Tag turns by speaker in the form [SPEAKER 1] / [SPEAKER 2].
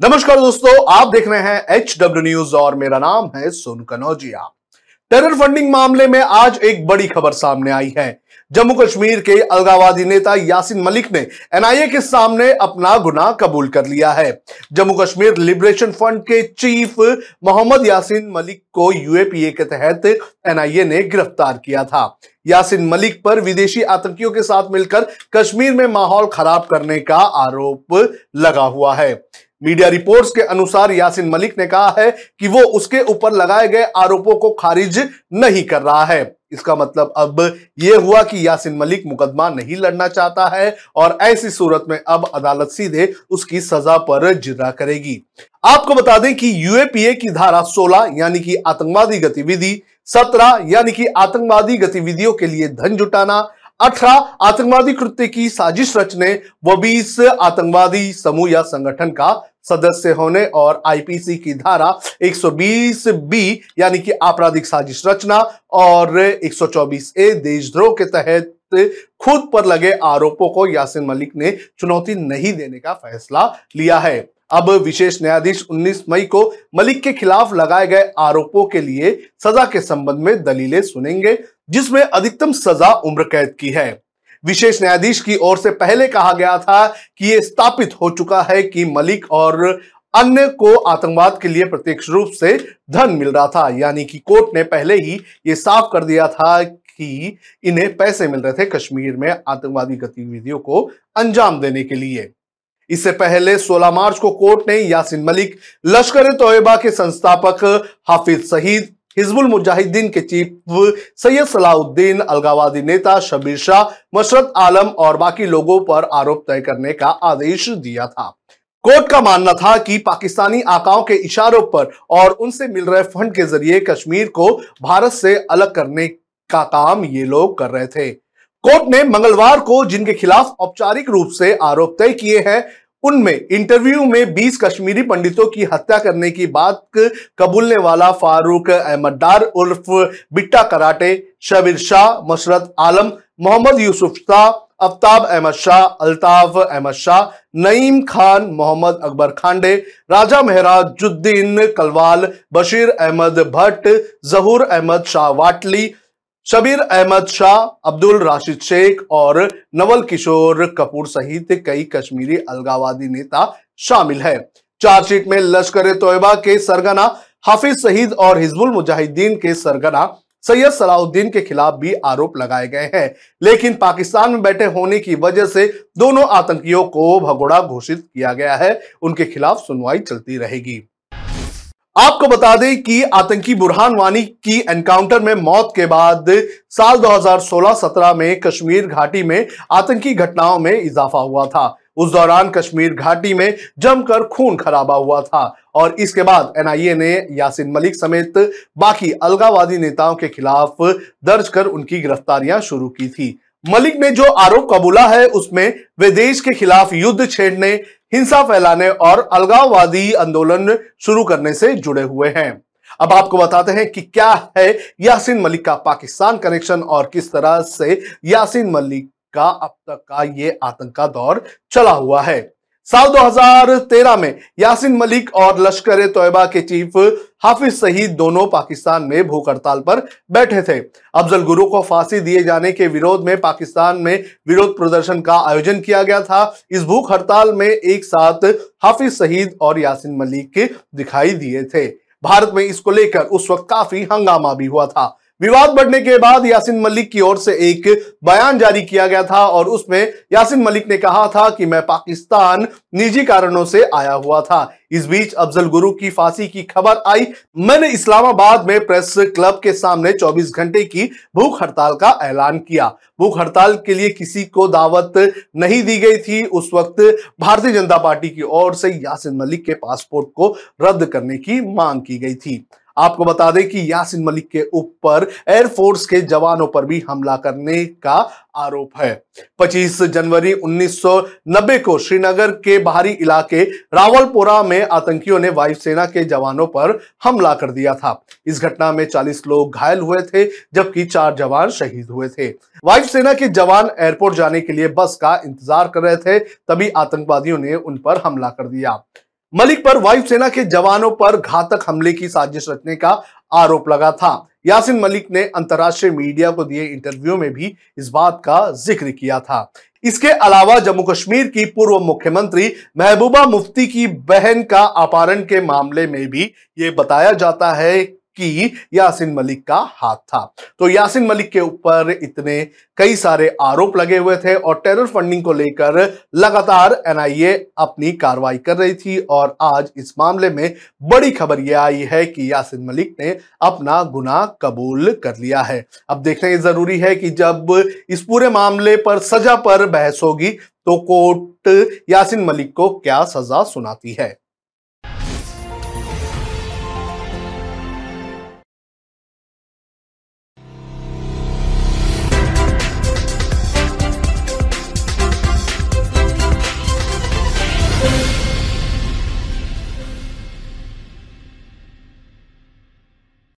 [SPEAKER 1] नमस्कार दोस्तों, आप देख रहे हैं एच डब्ल्यू न्यूज़ और मेरा नाम है सोनू कनौजिया टेरर फंडिंग मामले में आज एक बड़ी खबर सामने आई है। जम्मू कश्मीर के अलगावादी नेता यासिन मलिक ने एनआईए के सामने अपना गुनाह कबूल कर लिया है। जम्मू कश्मीर लिबरेशन फ्रंट के चीफ मोहम्मद यासिन मलिक को यूएपीए के तहत एनआईए ने गिरफ़्तार किया था। यासिन मलिक पर विदेशी आतंकियों के साथ मिलकर कश्मीर में माहौल खराब करने का आरोप लगा हुआ है। मीडिया रिपोर्ट्स के अनुसार यासिन मलिक ने कहा है कि वो उसके ऊपर लगाए गए आरोपों को खारिज नहीं कर रहा है। इसका मतलब अब यह हुआ कि यासिन मलिक मुकदमा नहीं लड़ना चाहता है और ऐसी सूरत में अब अदालत सीधे उसकी सजा पर जिर्रा करेगी। आपको बता दें कि यूएपीए की धारा 16 यानी कि आतंकवादी गतिविधि 17 यानी कि आतंकवादी गतिविधियों के लिए धन जुटाना, अठारह आतंकवादी कृत्य की साजिश रचने, व बीस आतंकवादी समूह या संगठन का सदस्य होने और आईपीसी की धारा 120 बी यानी कि आपराधिक साजिश रचना और 124 ए देशद्रोह के तहत खुद पर लगे आरोपों को यासिन मलिक ने चुनौती नहीं देने का फैसला लिया है। अब विशेष न्यायाधीश 19 मई को मलिक के खिलाफ लगाए गए आरोपों के लिए सजा के संबंध में दलीलें सुनेंगे, जिसमें अधिकतम सजा उम्र कैद की है। विशेष न्यायाधीश की ओर से पहले कहा गया था कि यह स्थापित हो चुका है कि मलिक और अन्य को आतंकवाद के लिए प्रत्यक्ष रूप से धन मिल रहा था। यानी कि कोर्ट ने पहले ही यह साफ़ कर दिया था कि इन्हें पैसे मिल रहे थे कश्मीर में आतंकवादी गतिविधियों को अंजाम देने के लिए। इससे पहले 16 मार्च को कोर्ट ने यासिन मलिक, लश्कर तोयबा के संस्थापक हाफिज शहीद हिजबुल मुजाहिदीन के चीफ सैयद सलाउद्दीन अलगावादी नेता शबीर शाह, मशरत आलम और बाकी लोगों पर आरोप तय करने का आदेश दिया था। कोर्ट का मानना था कि पाकिस्तानी आकाओं के इशारों पर और उनसे मिल रहे फंड के ज़रिए कश्मीर को भारत से अलग करने का काम ये लोग कर रहे थे। कोर्ट ने मंगलवार को जिनके खिलाफ औपचारिक रूप से आरोप तय किए हैं उनमें इंटरव्यू में 20 कश्मीरी पंडितों की हत्या करने की बात कबूलने वाला फारूक अहमद डार उर्फ़ बिट्टा कराटे, शबीर शाह मशरत आलम, मोहम्मद यूसुफ शाह, अफ्ताब अहमद शाह, अल्ताफ अहमद शाह, नईम खान, मोहम्मद अकबर खांडे, राजा मेहराजुद्दीन कलवाल, बशीर अहमद भट्ट, जहूर अहमद शाह वाटली शबीर अहमद शाह, अब्दुल राशिद शेख और नवल किशोर कपूर सहित कई कश्मीरी अलगावादी नेता शामिल है। चार्जशीट में लश्कर तोयबा के सरगना, हाफिज शहीद और हिजबुल मुजाहिदीन के सरगना, सैयद सलाउद्दीन के खिलाफ भी आरोप लगाए गए हैं। लेकिन पाकिस्तान में बैठे होने की वजह से दोनों आतंकियों को भगोड़ा घोषित किया गया है। उनके खिलाफ सुनवाई चलती रहेगी। आपको बता दें कि आतंकी बुरहान वानी की एनकाउंटर में मौत के बाद साल 2016-17 में कश्मीर घाटी में आतंकी घटनाओं में इजाफा हुआ था। उस दौरान कश्मीर घाटी में जमकर खून खराबा हुआ था और इसके बाद एनआईए ने यासिन मलिक समेत बाकी अलगावादी नेताओं के खिलाफ दर्ज कर उनकी गिरफ्तारियाँ शुरू की थी। मलिक ने जो आरोप कबूला है, उसमें वे देश के खिलाफ युद्ध छेड़ने हिंसा फैलाने और अलगाववादी आंदोलन शुरू करने से जुड़े हुए हैं। अब आपको बताते हैं कि क्या है यासीन मलिक का पाकिस्तान कनेक्शन और किस तरह से यासीन मलिक का अब तक का ये आतंक का दौर चला हुआ है। साल 2013 में यासिन मलिक और लश्कर तोयबा के चीफ हाफिज सहीद दोनों पाकिस्तान में भूख हड़ताल पर बैठे थे। अफजल गुरु को फांसी दिए जाने के विरोध में पाकिस्तान में विरोध प्रदर्शन का आयोजन किया गया था। इस भूख हड़ताल में एक साथ हाफिज सहीद और यासिन मलिक दिखाई दिए थे। भारत में इसको लेकर उस वक्त काफ़ी हंगामा भी हुआ था। विवाद बढ़ने के बाद यासिन मलिक की ओर से एक बयान जारी किया गया था और उसमें यासिन मलिक ने कहा था कि मैं पाकिस्तान निजी कारणों से आया हुआ था। इस बीच अफजल गुरु की फांसी की खबर आई। मैंने इस्लामाबाद में प्रेस क्लब के सामने 24 घंटे की भूख हड़ताल का ऐलान किया। भूख हड़ताल के लिए किसी को दावत नहीं दी गई थी। उस वक्त भारतीय जनता पार्टी की ओर से यासिन मलिक के पासपोर्ट को रद्द करने की मांग की गई थी। आपको बता दें कि यासिन मलिक के ऊपर एयरफोर्स के जवानों पर भी हमला करने का आरोप है। 25 जनवरी 1990 को श्रीनगर के बाहरी इलाके रावलपोरा में आतंकियों ने वायुसेना के जवानों पर हमला कर दिया था। इस घटना में 40 लोग घायल हुए थे, जबकि चार जवान शहीद हुए थे। वायुसेना के जवान एयरपोर्ट जाने के लिए बस का इंतज़ार कर रहे थे, तभी आतंकवादियों ने उन पर हमला कर दिया। मलिक पर वायुसेना के जवानों पर घातक हमले की साजिश रचने का आरोप लगा था। यासिन मलिक ने अंतर्राष्ट्रीय मीडिया को दिए इंटरव्यू में भी इस बात का ज़िक्र किया था। इसके अलावा जम्मू कश्मीर की पूर्व मुख्यमंत्री महबूबा मुफ्ती की बहन का अपहरण के मामले में भी ये बताया जाता है कि यासिन मलिक का हाथ था। तो यासिन मलिक के ऊपर इतने कई सारे आरोप लगे हुए थे और टेरर फंडिंग को लेकर लगातार एनआईए अपनी कार्रवाई कर रही थी और आज इस मामले में बड़ी खबर यह आई है कि यासिन मलिक ने अपना गुनाह कबूल कर लिया है। अब देखना ये ज़रूरी है कि जब इस पूरे मामले पर सजा पर बहस होगी तो कोर्ट यासिन मलिक को क्या सजा सुनाती है।